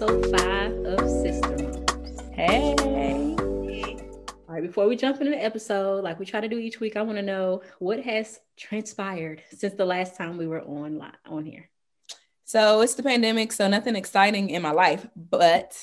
episode five of Sister Moms. Hey. All right, before we jump into the episode, like we try to do each week, I want to know what has transpired since the last time we were on on here. So it's the pandemic, so nothing exciting in my life, but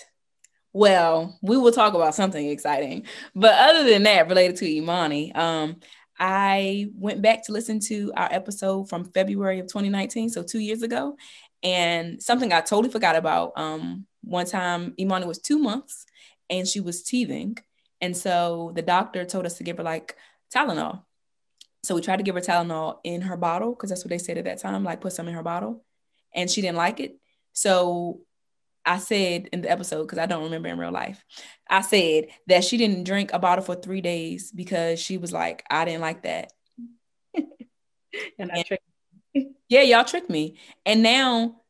well, we will talk about something exciting. But other than that, related to Imani, um, I went back to listen to our episode from February of 2019, so two years ago, and something I totally forgot about. Um, one time, Imani was two months and she was teething, and so the doctor told us to give her like Tylenol. So we tried to give her Tylenol in her bottle because that's what they said at that time, like put some in her bottle and she didn't like it. So I said in the episode, because I don't remember in real life, I said that she didn't drink a bottle for three days because she was like, I didn't like that. and I tricked Yeah, y'all tricked me. And now,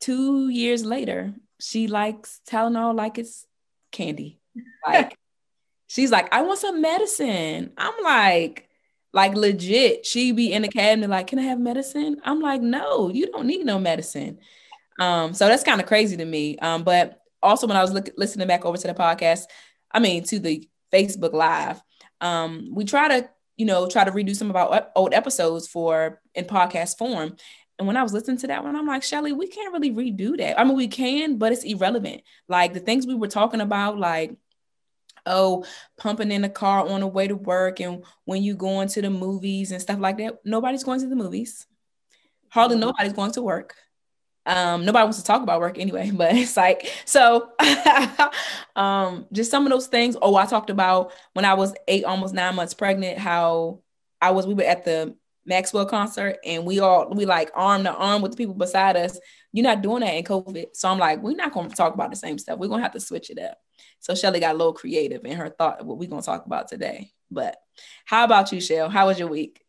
two years later, she likes Tylenol like it's candy. Like, she's like, I want some medicine. I'm like, like legit, she be in the cabinet like, "Can I have medicine?" I'm like, "No, you don't need no medicine." Um, so that's kind of crazy to me. Um, but also when I was look, listening back over to the podcast, I mean to the Facebook Live, um, we try to you know try to redo some of our old episodes for in podcast form. And when I was listening to that one, I'm like, Shelly, we can't really redo that. I mean, we can, but it's irrelevant. Like the things we were talking about, like oh, pumping in the car on the way to work and when you going to the movies and stuff like that. Nobody's going to the movies. Hardly mm-hmm. nobody's going to work. Um, nobody wants to talk about work anyway, but it's like so um just some of those things. Oh, I talked about when I was eight, almost nine months pregnant, how I was we were at the Maxwell concert and we all we like arm to arm with the people beside us. You're not doing that in COVID. So I'm like, we're not gonna talk about the same stuff. We're gonna have to switch it up. So Shelly got a little creative in her thought of what we're gonna talk about today. But how about you, Shell? How was your week?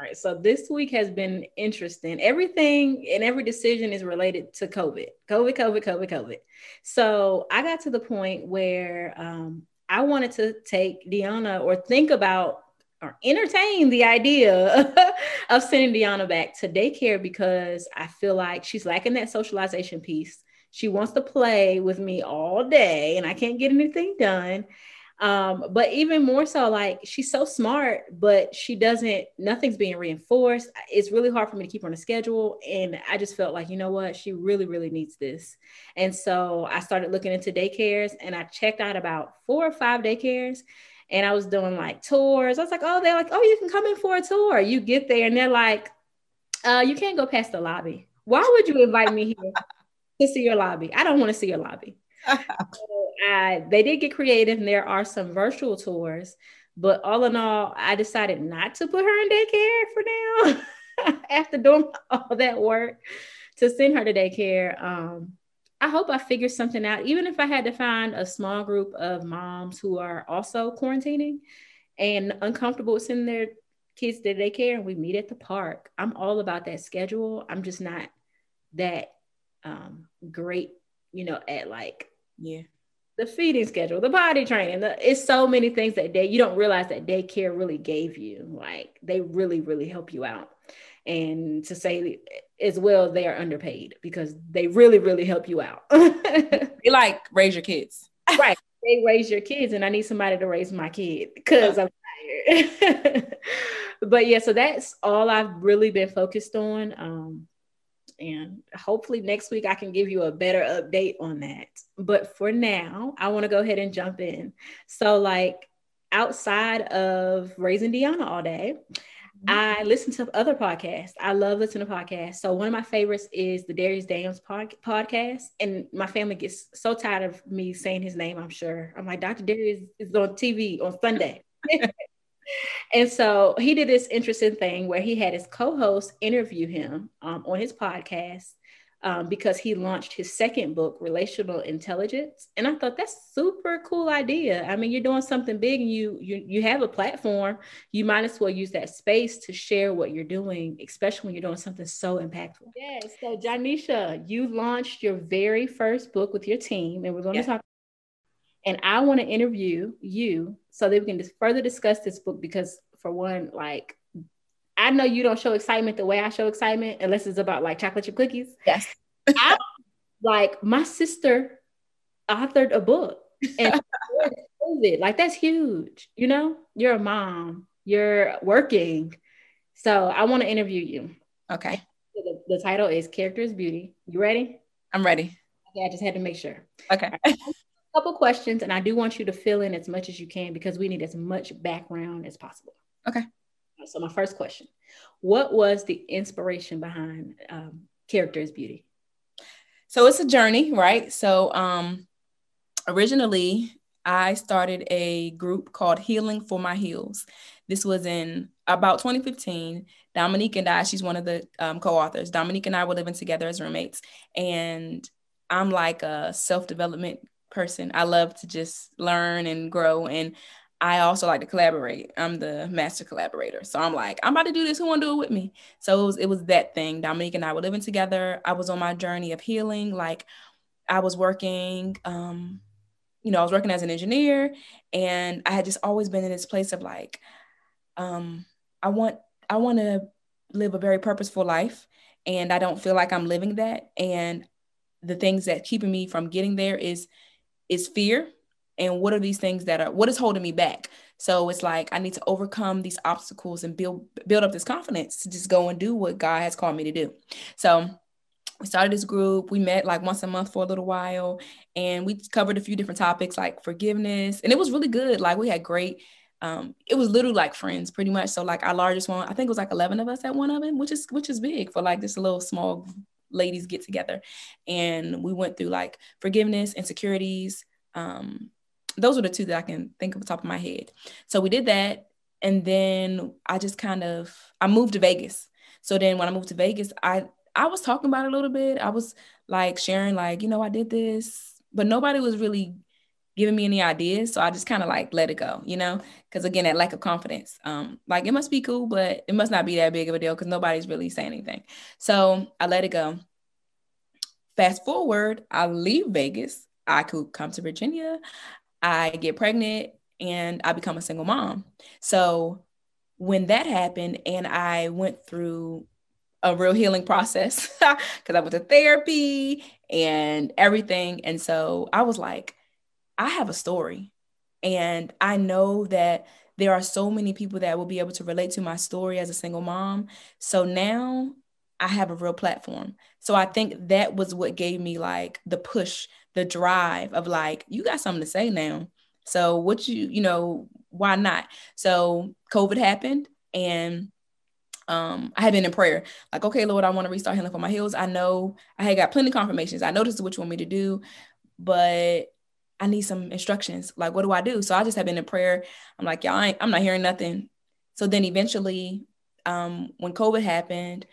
All right, so this week has been interesting. Everything and every decision is related to COVID, COVID, COVID, COVID, COVID. So I got to the point where um, I wanted to take Deanna or think about or entertain the idea of sending Deanna back to daycare because I feel like she's lacking that socialization piece. She wants to play with me all day and I can't get anything done. Um, but even more so, like she's so smart, but she doesn't, nothing's being reinforced. It's really hard for me to keep her on a schedule. And I just felt like, you know what, she really, really needs this. And so I started looking into daycares and I checked out about four or five daycares and I was doing like tours. I was like, oh, they're like, oh, you can come in for a tour. You get there and they're like, uh, you can't go past the lobby. Why would you invite me here? to see your lobby. I don't want to see your lobby. so I, they did get creative, and there are some virtual tours. But all in all, I decided not to put her in daycare for now. After doing all that work to send her to daycare, um, I hope I figure something out. Even if I had to find a small group of moms who are also quarantining and uncomfortable with sending their kids to daycare, and we meet at the park. I'm all about that schedule. I'm just not that um, great, you know, at like yeah the feeding schedule, the body training. The, it's so many things that day you don't realize that daycare really gave you. Like they really, really help you out. And to say as well, they are underpaid because they really, really help you out. they like raise your kids. right. They raise your kids, and I need somebody to raise my kid because I'm tired. but yeah, so that's all I've really been focused on. Um, and hopefully next week I can give you a better update on that. But for now, I want to go ahead and jump in. So, like outside of raising Deanna all day, mm-hmm. I listen to other podcasts. I love listening to podcasts. So one of my favorites is the Dharius Daniels pod- podcast, and my family gets so tired of me saying his name. I'm sure I'm like Dr. Dharius is on TV on Sunday. and so he did this interesting thing where he had his co-host interview him um, on his podcast um, because he launched his second book, Relational Intelligence, and I thought that's super cool idea. I mean, you're doing something big, and you you you have a platform. You might as well use that space to share what you're doing, especially when you're doing something so impactful. Yes. So, Janisha, you launched your very first book with your team, and we're going to talk and I want to interview you so that we can just further discuss this book because, for one, like I know you don't show excitement the way I show excitement unless it's about like chocolate chip cookies. Yes. I, like my sister authored a book and COVID. Like that's huge. You know, you're a mom, you're working. So I want to interview you. Okay. The, the, title is Character is Beauty. You ready? I'm ready. Okay, I just had to make sure. Okay. A couple questions, and I do want you to fill in as much as you can because we need as much background as possible. Okay. So my first question: What was the inspiration behind um, Character is Beauty? So it's a journey, right? So um, originally I started a group called Healing for My Heels. This was in about 2015. Dominique and I, she's one of the um, co authors. Dominique and I were living together as roommates. And I'm like a self development person. I love to just learn and grow. And I also like to collaborate. I'm the master collaborator. So I'm like, I'm about to do this. Who want to do it with me? So it was, it was that thing. Dominique and I were living together. I was on my journey of healing. Like I was working, um, you know, I was working as an engineer and I had just always been in this place of like, um, I want, I want to live a very purposeful life and I don't feel like I'm living that. And the things that keeping me from getting there is, is fear. And what are these things that are, what is holding me back? So it's like, I need to overcome these obstacles and build, build up this confidence to just go and do what God has called me to do. So we started this group. We met like once a month for a little while and we covered a few different topics like forgiveness. And it was really good. Like we had great, um, it was literally like friends pretty much. So like our largest one, I think it was like 11 of us at one of them, which is, which is big for like a little small ladies get together. And we went through like forgiveness, insecurities. Um, those were the two that I can think of the top of my head. So we did that. And then I just kind of, I moved to Vegas. So then when I moved to Vegas, I I was talking about it a little bit. I was like sharing, like, you know, I did this, but nobody was really giving me any ideas. So I just kind of like let it go, you know, because again, that lack of confidence. Um, like it must be cool, but it must not be that big of a deal because nobody's really saying anything. So I let it go. Fast forward, I leave Vegas. I could come to Virginia. I get pregnant and I become a single mom. So when that happened and I went through a real healing process because I went to therapy and everything. And so I was like, I have a story. And I know that there are so many people that will be able to relate to my story as a single mom. So now I have a real platform. So I think that was what gave me like the push, the drive of like, you got something to say now. So what you, you know, why not? So COVID happened and um, I had been in prayer, like, okay, Lord, I want to restart healing for my heels. I know I had got plenty confirmations. I know this is what you want me to do, but I need some instructions. Like, what do I do? So I just have been in prayer. I'm like, y'all, I am not hearing nothing. So then eventually, um, when COVID happened,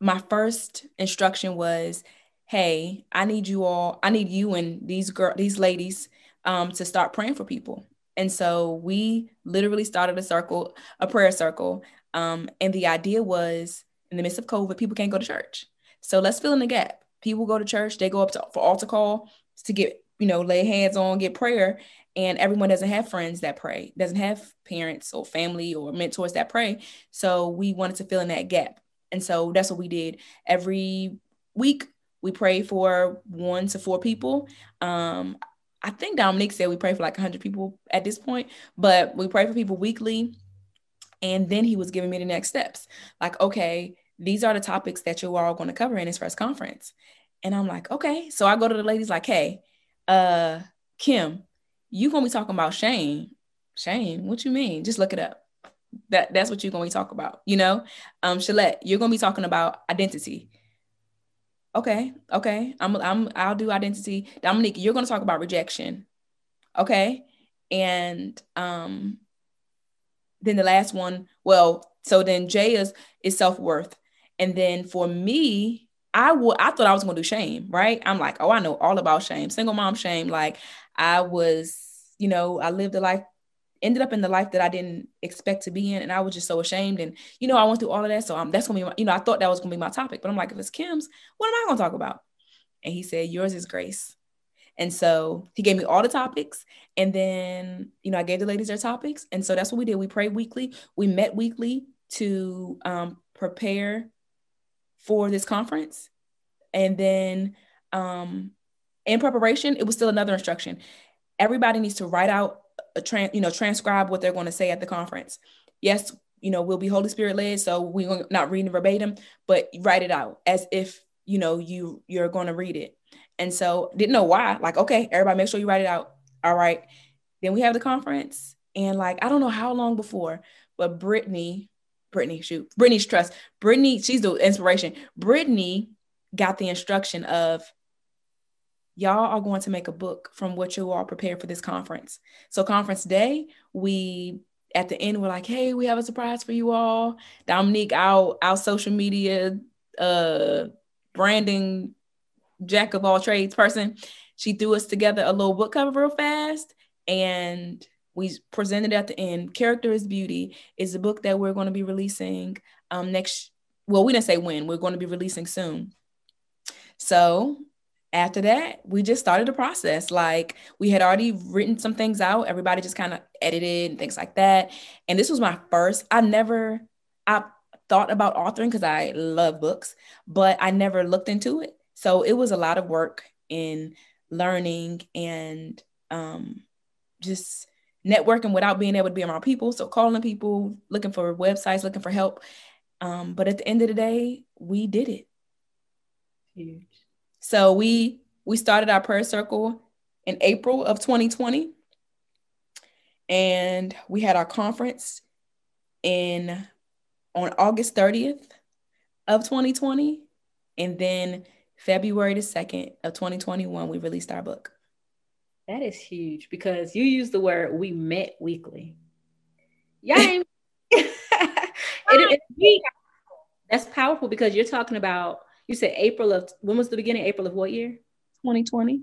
my first instruction was, hey, I need you all, I need you and these girl, these ladies, um, to start praying for people. And so we literally started a circle, a prayer circle. Um, and the idea was in the midst of COVID, people can't go to church. So let's fill in the gap. People go to church, they go up to, for altar call to get, you know, lay hands on, get prayer. And everyone doesn't have friends that pray, doesn't have parents or family or mentors that pray. So we wanted to fill in that gap. And so that's what we did. Every week, we pray for one to four people. Um, I think Dominique said we pray for like 100 people at this point, but we pray for people weekly. And then he was giving me the next steps. Like, okay, these are the topics that you are all going to cover in this first conference. And I'm like, okay. So I go to the ladies like, hey, uh, Kim, you gonna be talking about shame. Shame, what you mean? Just look it up. That that's what you're gonna be talking about, you know? Um, Shalette, you're gonna be talking about identity. Okay, okay. I'm I'm I'll do identity. Dominique, you're gonna talk about rejection. Okay. And um then the last one, well, so then Jay is is self-worth. And then for me, I would I thought I was gonna do shame, right? I'm like, oh, I know all about shame, single mom shame. Like I was, you know, I lived a life, ended up in the life that I didn't expect to be in, and I was just so ashamed. And you know, I went through all of that. So that's gonna be my, you know, I thought that was gonna be my topic, but I'm like, if it's Kim's, what am I gonna talk about? And he said, Yours is grace. And so he gave me all the topics. And then, you know, I gave the ladies their topics. And so that's what we did. We prayed weekly. We met weekly to um, prepare for this conference. And then um, in preparation, it was still another instruction. Everybody needs to write out a trans, you know, transcribe what they're going to say at the conference. Yes, you know, we'll be Holy Spirit led, so we're not reading verbatim, but write it out as if you know you you're going to read it. And so didn't know why. Like, okay, everybody, make sure you write it out. All right. Then we have the conference, and like I don't know how long before, but Brittany, Brittany, shoot, Brittany's trust. Brittany, she's the inspiration. Brittany got the instruction of y'all are going to make a book from what you all prepared for this conference. So conference day, we at the end we're like, hey, we have a surprise for you all. Dominique, our our social media uh branding jack of all trades person, she threw us together a little book cover real fast and we presented at the end. Character is Beauty is a book that we're going to be releasing um next well, we didn't say when, we're going to be releasing soon. So after that, we just started the process. Like we had already written some things out. Everybody just kind of edited and things like that. And this was my first, I never, I thought about authoring because I love books, but I never looked into it. So it was a lot of work in learning and um, just networking without being able to be around people. So calling people, looking for websites, looking for help. Um, but at the end of the day, we did it. Huge. So we we started our prayer circle in April of 2020. And we had our conference in on August 30th of 2020. And then February the 2nd of 2021, we released our book. That is huge because you use the word we met weekly. Yeah. it, it, it, that's powerful because you're talking about you said April of when was the beginning? April of what year? 2020.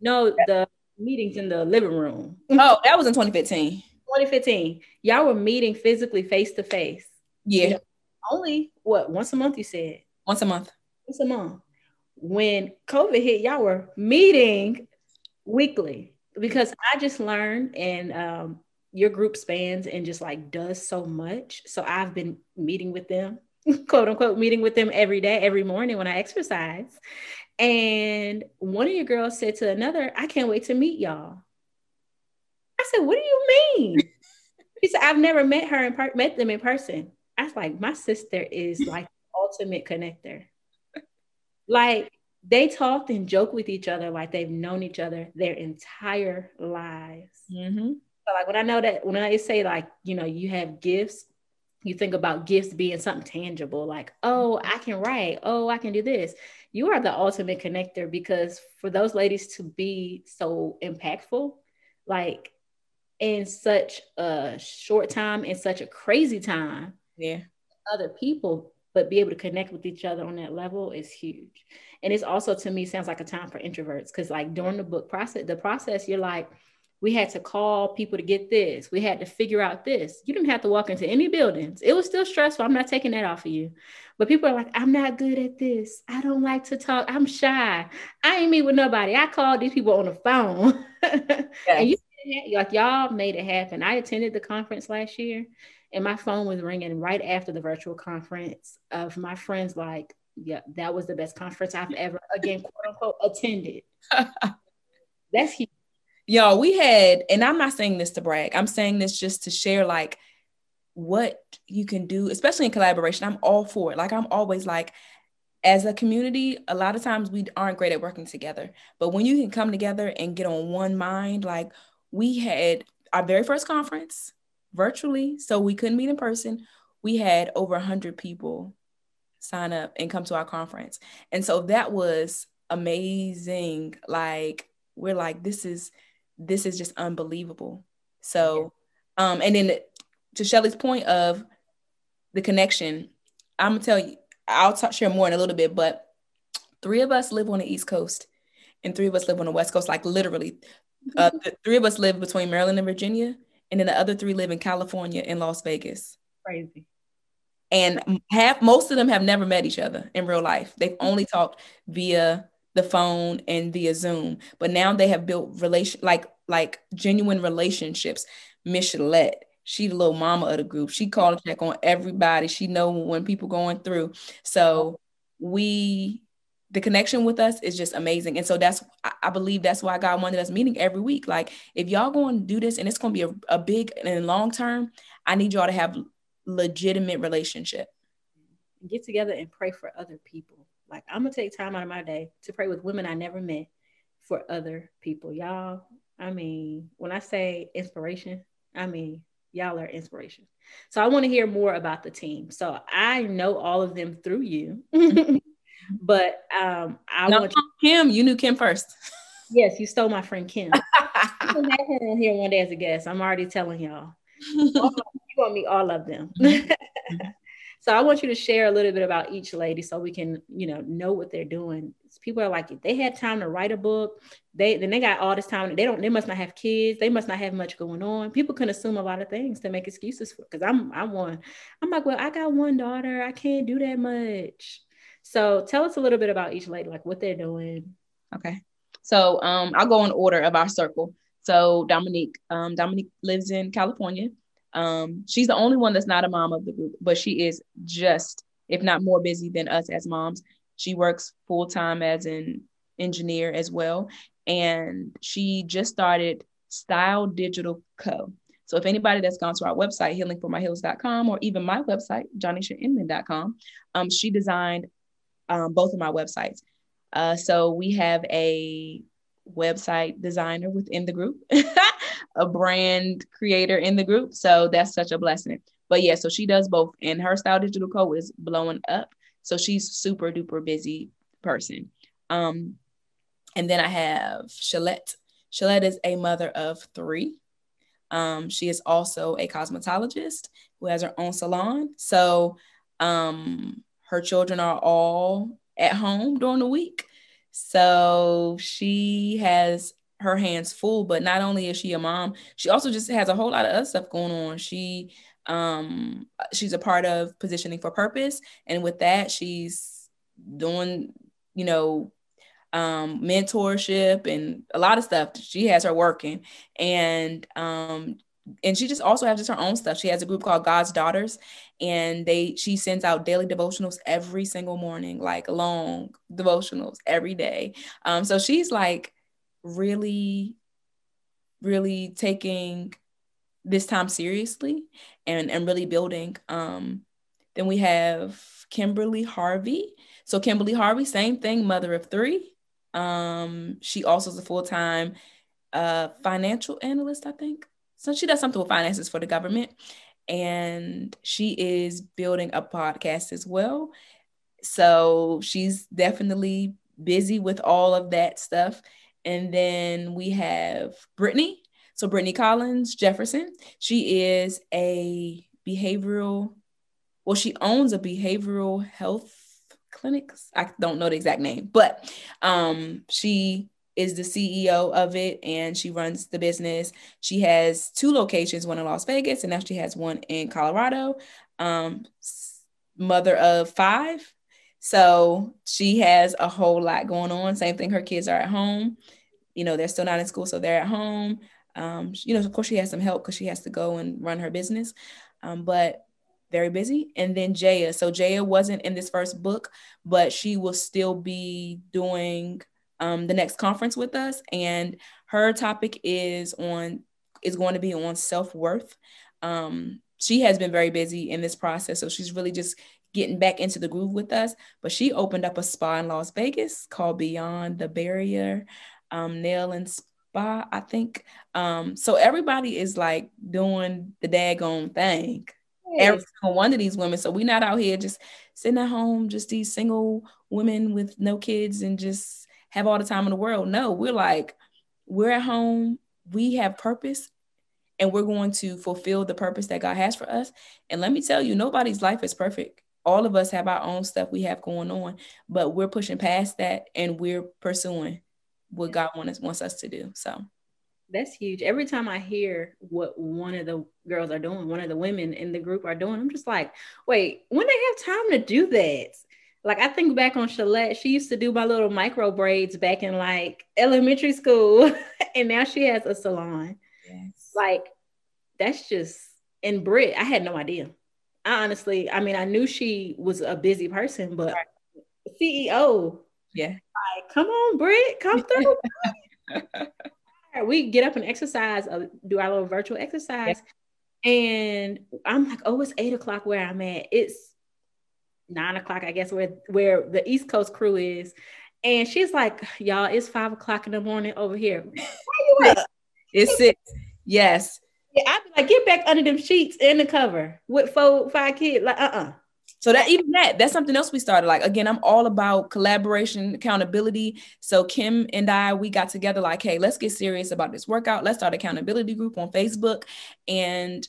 No, the meetings in the living room. Oh, that was in 2015. 2015. Y'all were meeting physically face to face. Yeah. You know, only what once a month you said? Once a month. Once a month. When COVID hit, y'all were meeting weekly because I just learned and um, your group spans and just like does so much. So I've been meeting with them quote unquote meeting with them every day, every morning when I exercise. And one of your girls said to another, I can't wait to meet y'all. I said, What do you mean? He said, I've never met her and per- met them in person. I was like, My sister is like ultimate connector. Like they talked and joked with each other like they've known each other their entire lives. Mm-hmm. So like when I know that when I say like, you know, you have gifts you think about gifts being something tangible like oh i can write oh i can do this you are the ultimate connector because for those ladies to be so impactful like in such a short time in such a crazy time yeah other people but be able to connect with each other on that level is huge and it's also to me sounds like a time for introverts because like during the book process the process you're like we had to call people to get this. We had to figure out this. You didn't have to walk into any buildings. It was still stressful. I'm not taking that off of you. But people are like, I'm not good at this. I don't like to talk. I'm shy. I ain't meet with nobody. I called these people on the phone. Yes. and you like y'all made it happen. I attended the conference last year and my phone was ringing right after the virtual conference of my friends like, yeah, that was the best conference I've ever again quote unquote attended. That's huge. Y'all we had and i'm not saying this to brag. I'm saying this just to share like what you can do especially in collaboration. I'm all for it. Like i'm always like as a community a lot of times we aren't great at working together. But when you can come together and get on one mind like we had our very first conference virtually so we couldn't meet in person we had over 100 people sign up and come to our conference and so that was amazing like we're like this is this is just unbelievable. So, um, and then to Shelly's point of the connection, I'm gonna tell you, I'll talk, share more in a little bit, but three of us live on the East Coast and three of us live on the West Coast, like literally. Uh, three of us live between Maryland and Virginia, and then the other three live in California and Las Vegas. Crazy. And half, most of them have never met each other in real life. They've mm-hmm. only talked via the phone and via Zoom. But now they have built relation like like genuine relationships. Michelle, she the little mama of the group. She called and check on everybody. She know when people going through. So we the connection with us is just amazing. And so that's, I believe that's why God wanted us meeting every week. Like, if y'all going to do this and it's going to be a, a big and long term, I need y'all to have legitimate relationship. Get together and pray for other people. Like, I'm going to take time out of my day to pray with women I never met for other people. Y'all, I mean, when I say inspiration, I mean, y'all are inspiration. So I want to hear more about the team. So I know all of them through you. But um, I no, want you- Kim. You knew Kim first. Yes, you stole my friend Kim. can have her on here one day as a guest. I'm already telling y'all. you want me all of them. so I want you to share a little bit about each lady so we can, you know, know what they're doing. People are like, if they had time to write a book, they then they got all this time. They don't. They must not have kids. They must not have much going on. People can assume a lot of things to make excuses for. Because I'm, I'm one. I'm like, well, I got one daughter. I can't do that much. So tell us a little bit about each lady, like what they're doing. Okay. So um, I'll go in order of our circle. So Dominique, um, Dominique lives in California. Um, she's the only one that's not a mom of the group, but she is just, if not more busy than us as moms. She works full time as an engineer as well. And she just started Style Digital Co. So if anybody that's gone to our website, healingformyheels.com, or even my website, johnnyshainman.com, um, she designed um, both of my websites. Uh, so we have a website designer within the group, a brand creator in the group. So that's such a blessing. But yeah, so she does both, and her style digital co is blowing up. So she's super duper busy person. Um, and then I have Shalette. Shalette is a mother of three. Um, she is also a cosmetologist who has her own salon. So um, her children are all at home during the week. So she has her hands full, but not only is she a mom, she also just has a whole lot of other stuff going on. She um she's a part of positioning for purpose and with that she's doing you know um mentorship and a lot of stuff she has her working and um and she just also has just her own stuff. She has a group called God's Daughters, and they she sends out daily devotionals every single morning, like long devotionals every day. Um, so she's like really, really taking this time seriously and and really building. Um, then we have Kimberly Harvey. So Kimberly Harvey, same thing, mother of three. Um, she also is a full time uh, financial analyst, I think. So she does something with finances for the government. And she is building a podcast as well. So she's definitely busy with all of that stuff. And then we have Brittany. So Brittany Collins Jefferson. She is a behavioral, well, she owns a behavioral health clinics. I don't know the exact name, but um, she is the CEO of it and she runs the business. She has two locations, one in Las Vegas and now she has one in Colorado. Um, mother of five. So she has a whole lot going on. Same thing, her kids are at home. You know, they're still not in school, so they're at home. Um, you know, of course, she has some help because she has to go and run her business. Um, but very busy. And then Jaya. So Jaya wasn't in this first book, but she will still be doing um, the next conference with us, and her topic is on is going to be on self worth. Um, she has been very busy in this process, so she's really just getting back into the groove with us. But she opened up a spa in Las Vegas called Beyond the Barrier um, Nail and Spa, I think. Um, so everybody is like doing the daggone thing. Every single one of these women. So we're not out here just sitting at home, just these single women with no kids and just have all the time in the world. No, we're like, we're at home, we have purpose, and we're going to fulfill the purpose that God has for us. And let me tell you, nobody's life is perfect. All of us have our own stuff we have going on, but we're pushing past that and we're pursuing what God wants, wants us to do. So that's huge. Every time I hear what one of the girls are doing, one of the women in the group are doing, I'm just like, wait, when they have time to do that? Like I think back on Shalette, she used to do my little micro braids back in like elementary school, and now she has a salon. Yes. Like that's just in Brit. I had no idea. I honestly, I mean, I knew she was a busy person, but right. CEO. Yeah. Like, come on, Brit, come through. we get up and exercise, uh, do our little virtual exercise. And I'm like, oh, it's eight o'clock where I'm at. It's nine o'clock, I guess, where where the East Coast crew is. And she's like, y'all, it's five o'clock in the morning over here. Where you at? It's six. Yes. Yeah, I'd be like, get back under them sheets in the cover with four, five kids. Like, uh-uh. So that even that, that's something else we started. Like again, I'm all about collaboration, accountability. So Kim and I, we got together like, hey, let's get serious about this workout. Let's start accountability group on Facebook and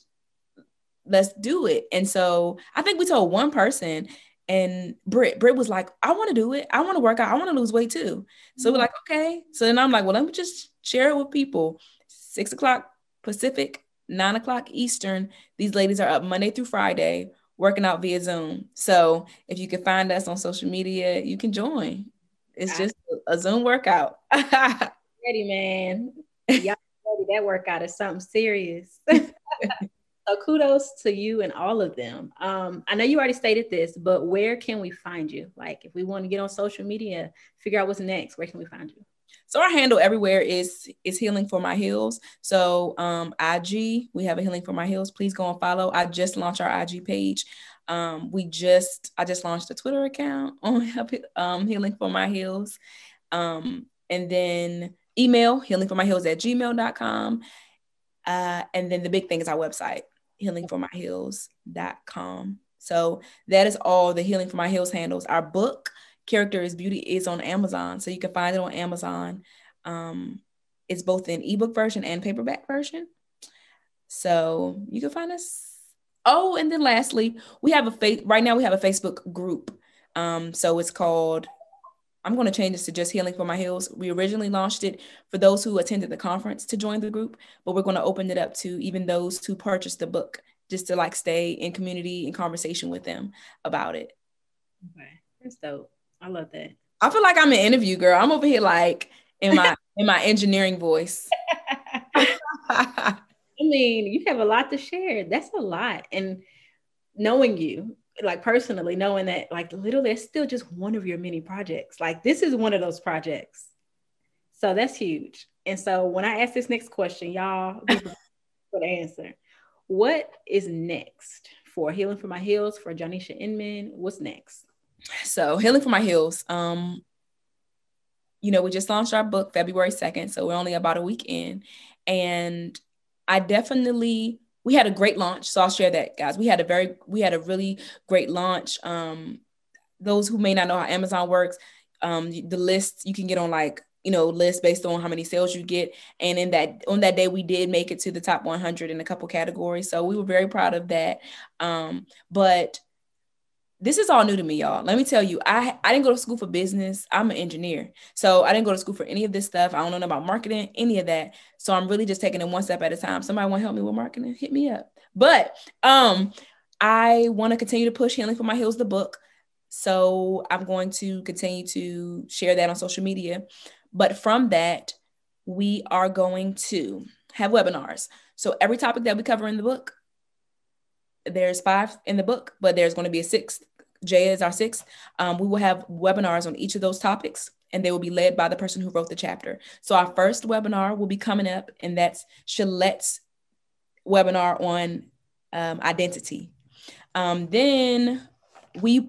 let's do it. And so I think we told one person and Britt, Britt was like, I want to do it. I want to work out. I want to lose weight too. So mm-hmm. we're like, okay. So then I'm like, well, let me just share it with people. Six o'clock Pacific, nine o'clock Eastern. These ladies are up Monday through Friday working out via Zoom. So if you can find us on social media, you can join. It's just a Zoom workout. ready, man. Y'all ready? That workout is something serious. so kudos to you and all of them. Um, I know you already stated this, but where can we find you? Like if we want to get on social media, figure out what's next, where can we find you? So our handle everywhere is is healing for my heels. So um IG, we have a healing for my heels. Please go and follow. I just launched our IG page. Um, we just I just launched a Twitter account on um, healing for my heels. Um, and then email healing for my heels at gmail.com. Uh, and then the big thing is our website, healingformyheels.com. So that is all the healing for my heels handles. Our book Character is Beauty is on Amazon. So you can find it on Amazon. Um, it's both in ebook version and paperback version. So you can find us. Oh, and then lastly, we have a face right now we have a Facebook group. Um, so it's called I'm going to change this to just Healing for My Heels. We originally launched it for those who attended the conference to join the group, but we're going to open it up to even those who purchased the book just to like stay in community and conversation with them about it. Okay. That's dope. I love that. I feel like I'm an interview girl. I'm over here like in my in my engineering voice. I mean, you have a lot to share. That's a lot. And knowing you, like personally, knowing that like literally it's still just one of your many projects. Like this is one of those projects. So that's huge. And so when I ask this next question, y'all for the answer. What is next for Healing for My Heels for Jonisha Inman? What's next? So healing for my heels. Um, you know, we just launched our book February 2nd, so we're only about a week in. And I definitely we had a great launch. So I'll share that, guys. We had a very we had a really great launch. Um, those who may not know how Amazon works, um, the list you can get on like you know list based on how many sales you get and in that on that day we did make it to the top 100 in a couple categories so we were very proud of that um, but this is all new to me, y'all. Let me tell you, I, I didn't go to school for business. I'm an engineer. So I didn't go to school for any of this stuff. I don't know about marketing, any of that. So I'm really just taking it one step at a time. Somebody want to help me with marketing? Hit me up. But um, I want to continue to push Healing for My Heels, the book. So I'm going to continue to share that on social media. But from that, we are going to have webinars. So every topic that we cover in the book, there's five in the book, but there's going to be a sixth Jay is our sixth. Um, we will have webinars on each of those topics, and they will be led by the person who wrote the chapter. So our first webinar will be coming up, and that's Shalette's webinar on um, identity. Um, then we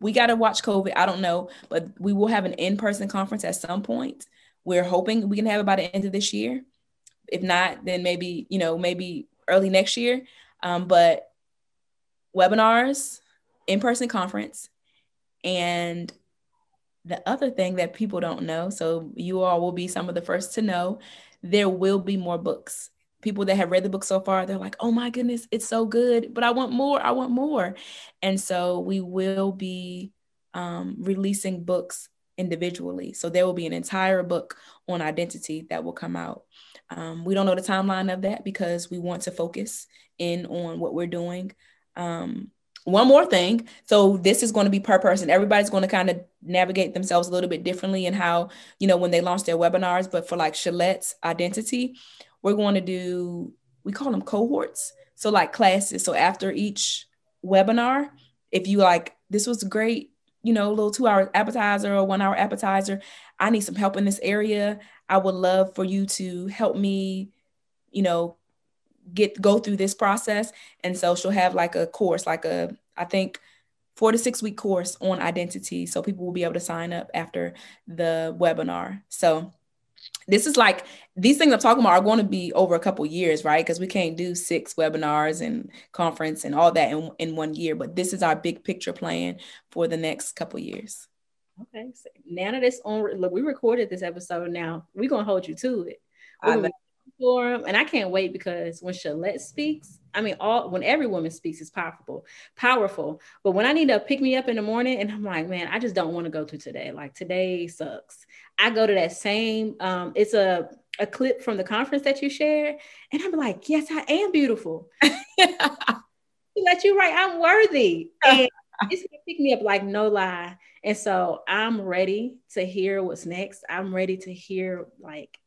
we got to watch COVID. I don't know, but we will have an in-person conference at some point. We're hoping we can have it by the end of this year. If not, then maybe you know maybe early next year. Um, but webinars, in person conference. And the other thing that people don't know, so you all will be some of the first to know, there will be more books. People that have read the book so far, they're like, oh my goodness, it's so good, but I want more, I want more. And so we will be um, releasing books individually. So there will be an entire book on identity that will come out. Um, we don't know the timeline of that because we want to focus in on what we're doing. Um, one more thing. So this is going to be per person. Everybody's going to kind of navigate themselves a little bit differently in how, you know, when they launch their webinars. But for like Shalette's identity, we're going to do, we call them cohorts. So like classes. So after each webinar, if you like, this was great, you know, a little two hour appetizer or one hour appetizer. I need some help in this area. I would love for you to help me, you know, get go through this process. And so she'll have like a course, like a, I think, four to six week course on identity. So people will be able to sign up after the webinar. So this is like these things I'm talking about are going to be over a couple years, right? Because we can't do six webinars and conference and all that in, in one year. But this is our big picture plan for the next couple years. Okay. So now that it's on, look, we recorded this episode. Now we're gonna hold you to it. Forum, and I can't wait because when Shalette speaks, I mean, all when every woman speaks is powerful, powerful. But when I need to pick me up in the morning, and I'm like, man, I just don't want to go to today. Like today sucks. I go to that same. Um, it's a a clip from the conference that you shared, and I'm like, yes, I am beautiful. Let you right, I'm worthy. And it's gonna pick me up like no lie. And so I'm ready to hear what's next. I'm ready to hear like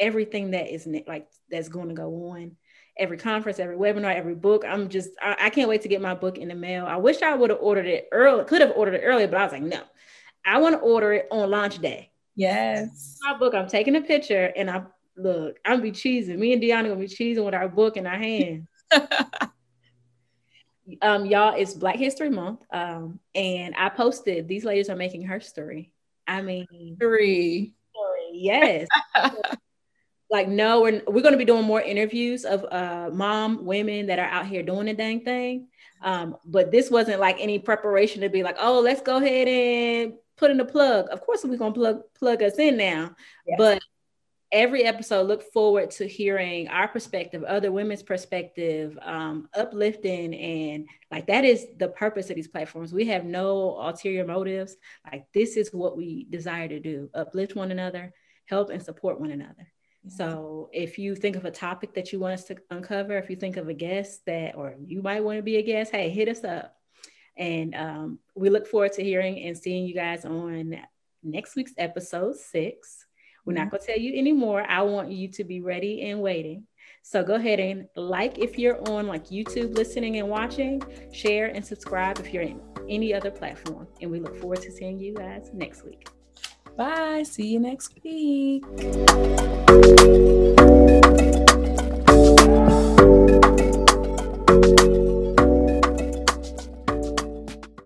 everything that is ne- like that's going to go on every conference, every webinar, every book. I'm just, I, I can't wait to get my book in the mail. I wish I would have ordered it early, could have ordered it earlier, but I was like, no, I want to order it on launch day. Yes. My book, I'm taking a picture and I look, I'm gonna be cheesing. Me and Deanna gonna be cheesing with our book in our hands. um, y'all, it's Black History Month. Um, and I posted these ladies are making her story. I mean, three. Story, yes. like no we're, we're going to be doing more interviews of uh, mom women that are out here doing the dang thing. Um, but this wasn't like any preparation to be like oh let's go ahead and put in the plug. Of course we're going to plug plug us in now. Yes. but every episode look forward to hearing our perspective other women's perspective um, uplifting. And like that is the purpose of these platforms. We have no ulterior motives. Like this is what we desire to do uplift one another help and support one another so if you think of a topic that you want us to uncover, if you think of a guest that, or you might want to be a guest, hey, hit us up. And um, we look forward to hearing and seeing you guys on next week's episode six. We're not mm-hmm. going to tell you anymore. I want you to be ready and waiting. So go ahead and like if you're on like YouTube listening and watching, share and subscribe if you're in any other platform. And we look forward to seeing you guys next week. Bye. See you next week.